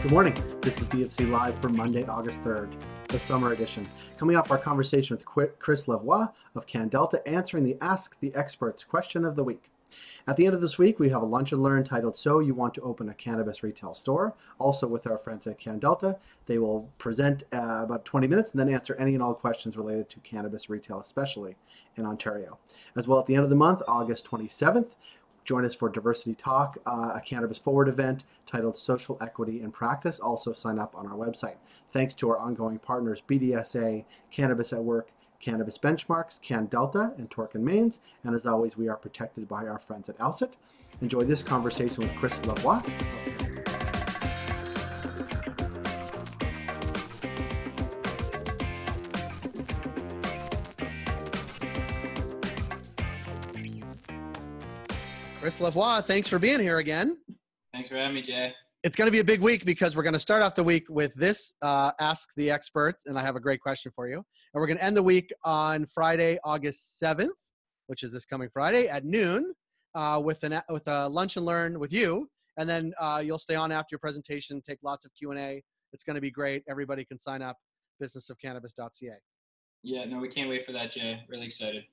Good morning. This is BFC Live for Monday, August 3rd, the summer edition. Coming up, our conversation with Chris Lavoie of CanDelta answering the Ask the Experts question of the week. At the end of this week, we have a lunch and learn titled So You Want to Open a Cannabis Retail Store, also with our friends at CanDelta. They will present uh, about 20 minutes and then answer any and all questions related to cannabis retail, especially in Ontario. As well, at the end of the month, August 27th, Join us for Diversity Talk, uh, a Cannabis Forward event titled Social Equity in Practice. Also, sign up on our website. Thanks to our ongoing partners BDSA, Cannabis at Work, Cannabis Benchmarks, CanDelta, and Torkin Manes. And as always, we are protected by our friends at Alcit. Enjoy this conversation with Chris Lavoie. Chris Lavoie, thanks for being here again. Thanks for having me, Jay. It's going to be a big week because we're going to start off the week with this uh, Ask the Expert, and I have a great question for you. And we're going to end the week on Friday, August 7th, which is this coming Friday at noon, uh, with, an, with a lunch and learn with you. And then uh, you'll stay on after your presentation, take lots of Q&A. It's going to be great. Everybody can sign up, businessofcannabis.ca. Yeah, no, we can't wait for that, Jay. Really excited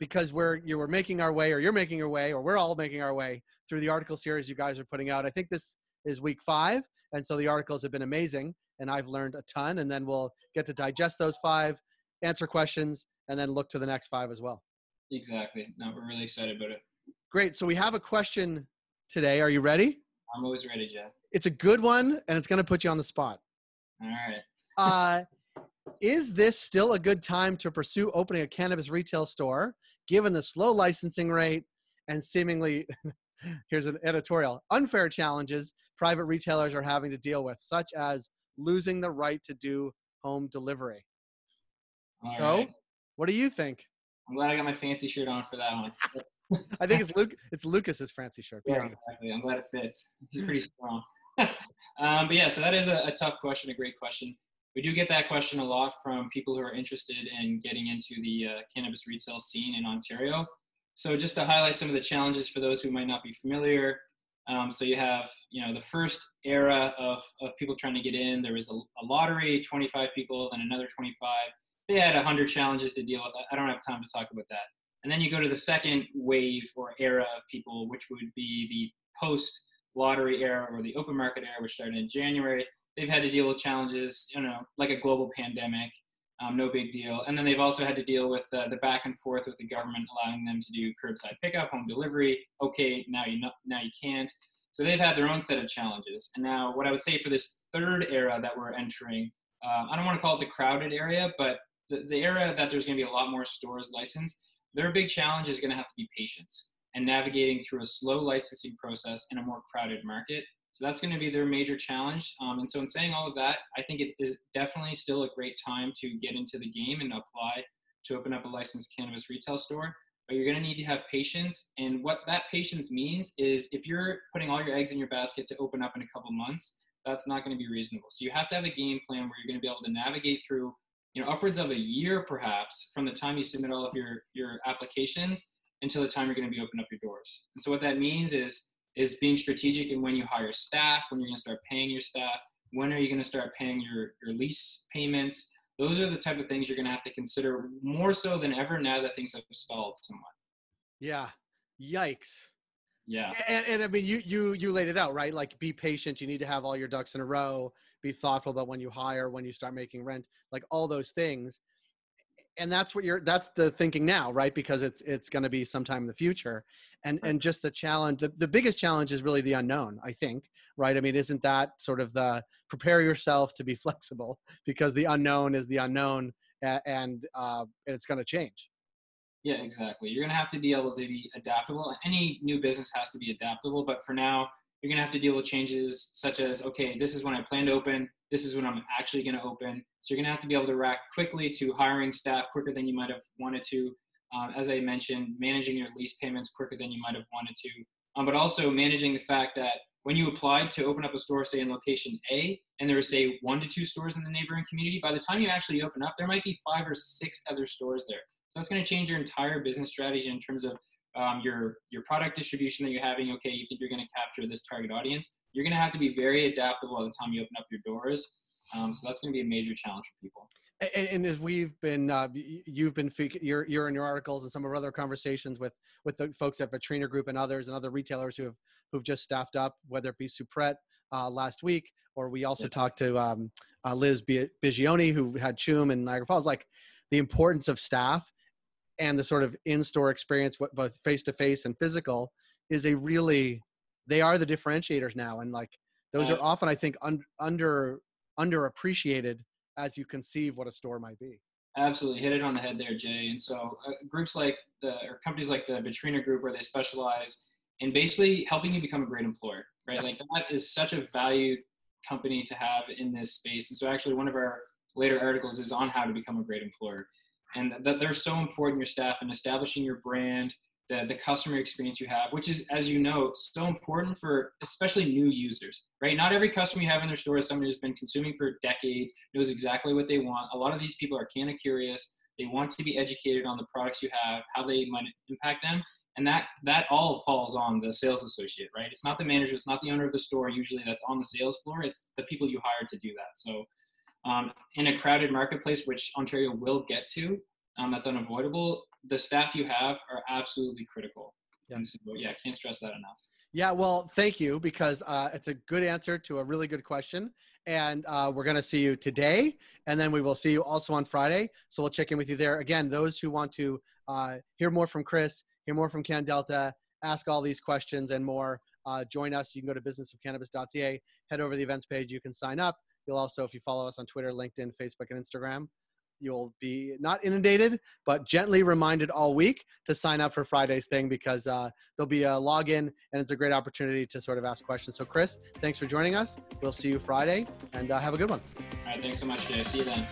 because we're you were making our way or you're making your way or we're all making our way through the article series you guys are putting out. I think this is week five and so the articles have been amazing and i've learned a ton and then we'll get to digest those five answer questions and then look to the next five as well. Exactly. No we're really excited about it. Great. So we have a question today. Are you ready? I'm always ready jeff. It's a good one and it's going to put you on the spot. All right. Uh is this still a good time to pursue opening a cannabis retail store given the slow licensing rate and seemingly here's an editorial unfair challenges private retailers are having to deal with such as losing the right to do home delivery? All so right. what do you think? I'm glad i got my fancy shirt on for that one. I think it's luke it's lucas's fancy shirt yeah, exactly. I'm glad it fits. He's pretty strong. Um, but yeah so that is a, a tough question a great question we do get that question a lot from people who are interested in getting into the uh, cannabis retail scene in Ontario. So just to highlight some of the challenges for those who might not be familiar. Um, so you have, you know, the first era of, of people trying to get in, there was a, a lottery, 25 people, then another 25. They had 100 challenges to deal with. I don't have time to talk about that. And then you go to the second wave or era of people, which would be the post lottery era or the open market era, which started in January they've had to deal with challenges, you know, like a global pandemic, um, no big deal. And then they've also had to deal with uh, the back and forth with the government allowing them to do curbside pickup, home delivery. Okay, now you know, now you can't. So they've had their own set of challenges. And now, what I would say for this third era that we're entering, uh, I don't want to call it the crowded area, but the, the era that there's going to be a lot more stores licensed, their big challenge is going to have to be patience and navigating through a slow licensing process in a more crowded market. So that's going to be their major challenge. Um, and so, in saying all of that, I think it is definitely still a great time to get into the game and apply to open up a licensed cannabis retail store. But you're going to need to have patience. And what that patience means is if you're putting all your eggs in your basket to open up in a couple months, that's not going to be reasonable. So you have to have a game plan where you're going to be able to navigate through, you know, upwards of a year perhaps from the time you submit all of your your applications until the time you're going to be opening up your doors. And so what that means is is being strategic in when you hire staff, when you're going to start paying your staff, when are you going to start paying your, your lease payments. Those are the type of things you're going to have to consider more so than ever now that things have stalled somewhat. Yeah. Yikes. Yeah. And, and I mean, you, you, you laid it out, right? Like be patient. You need to have all your ducks in a row, be thoughtful about when you hire, when you start making rent, like all those things and that's what you're that's the thinking now right? Because it's it's going to be sometime in the future. And and just the challenge the, the biggest challenge is really the unknown i think right? I mean isn't that sort of the prepare yourself to be flexible? Because the unknown is the unknown and and, uh, and it's going to change. Yeah exactly. You're going to have to be able to be adaptable any new business has to be adaptable but for now you're going to have to deal with changes such as okay this is when i plan to open this is when i'm actually going to open. So you're going to have to be able to react quickly to hiring staff quicker than you might have wanted to. Um, as i mentioned managing your lease payments quicker than you might have wanted to. Um, but also managing the fact that when you applied to open up a store say in location a and there was say one to two stores in the neighboring community by the time you actually open up there might be five or six other stores there. So that's going to change your entire business strategy in terms of um, your your product distribution that you're having. Okay, you think you're going to capture this target audience. you're going to have to be very adaptable at the time you open up your doors. Um, so that's going to be a major challenge for people. And, and as we've been, uh, you've been, you're, you're in your articles and some of our other conversations with with the folks at Vitrina Group and others and other retailers who have who've just staffed up, whether it be Suprette uh, last week, or we also yeah. talked to um, uh, Liz Bigioni who had Chum and Niagara Falls, like the importance of staff and the sort of in-store experience, both face-to-face and physical, is a really they are the differentiators now, and like those are often I think un- under underappreciated as you conceive what a store might be. Absolutely, hit it on the head there, Jay. And so uh, groups like the or companies like the Vitrina Group, where they specialize in basically helping you become a great employer, right? Like that is such a valued company to have in this space. And so actually, one of our later articles is on how to become a great employer, and that they're so important your staff and establishing your brand the, the customer experience you have, which is, as you know, so important for especially new users, right? Not every customer you have in their store is someone who's been consuming for decades, knows exactly what they want. A lot of these people are kind of curious. They want to be educated on the products you have, how they might impact them. And that, that all falls on the sales associate, right? It's not the manager, it's not the owner of the store usually that's on the sales floor. It's the people you hire to do that. So um, in a crowded marketplace, which Ontario will get to, um, that's unavoidable the staff you have are absolutely critical. Yeah. So, yeah, can't stress that enough. Yeah, well, thank you because uh, it's a good answer to a really good question. And uh, we're going to see you today, and then we will see you also on Friday. So we'll check in with you there. Again, those who want to uh, hear more from Chris, hear more from CanDelta, ask all these questions and more, uh, join us. You can go to businessofcannabis.ca, head over to the events page. You can sign up. You'll also, if you follow us on Twitter, LinkedIn, Facebook, and Instagram, you'll be not inundated, but gently reminded all week to sign up for Friday's thing because uh, there'll be a login and it's a great opportunity to sort of ask questions. So, Chris, thanks for joining us. We'll see you Friday and uh, have a good one. All right. Thanks so much, Jay. See you then.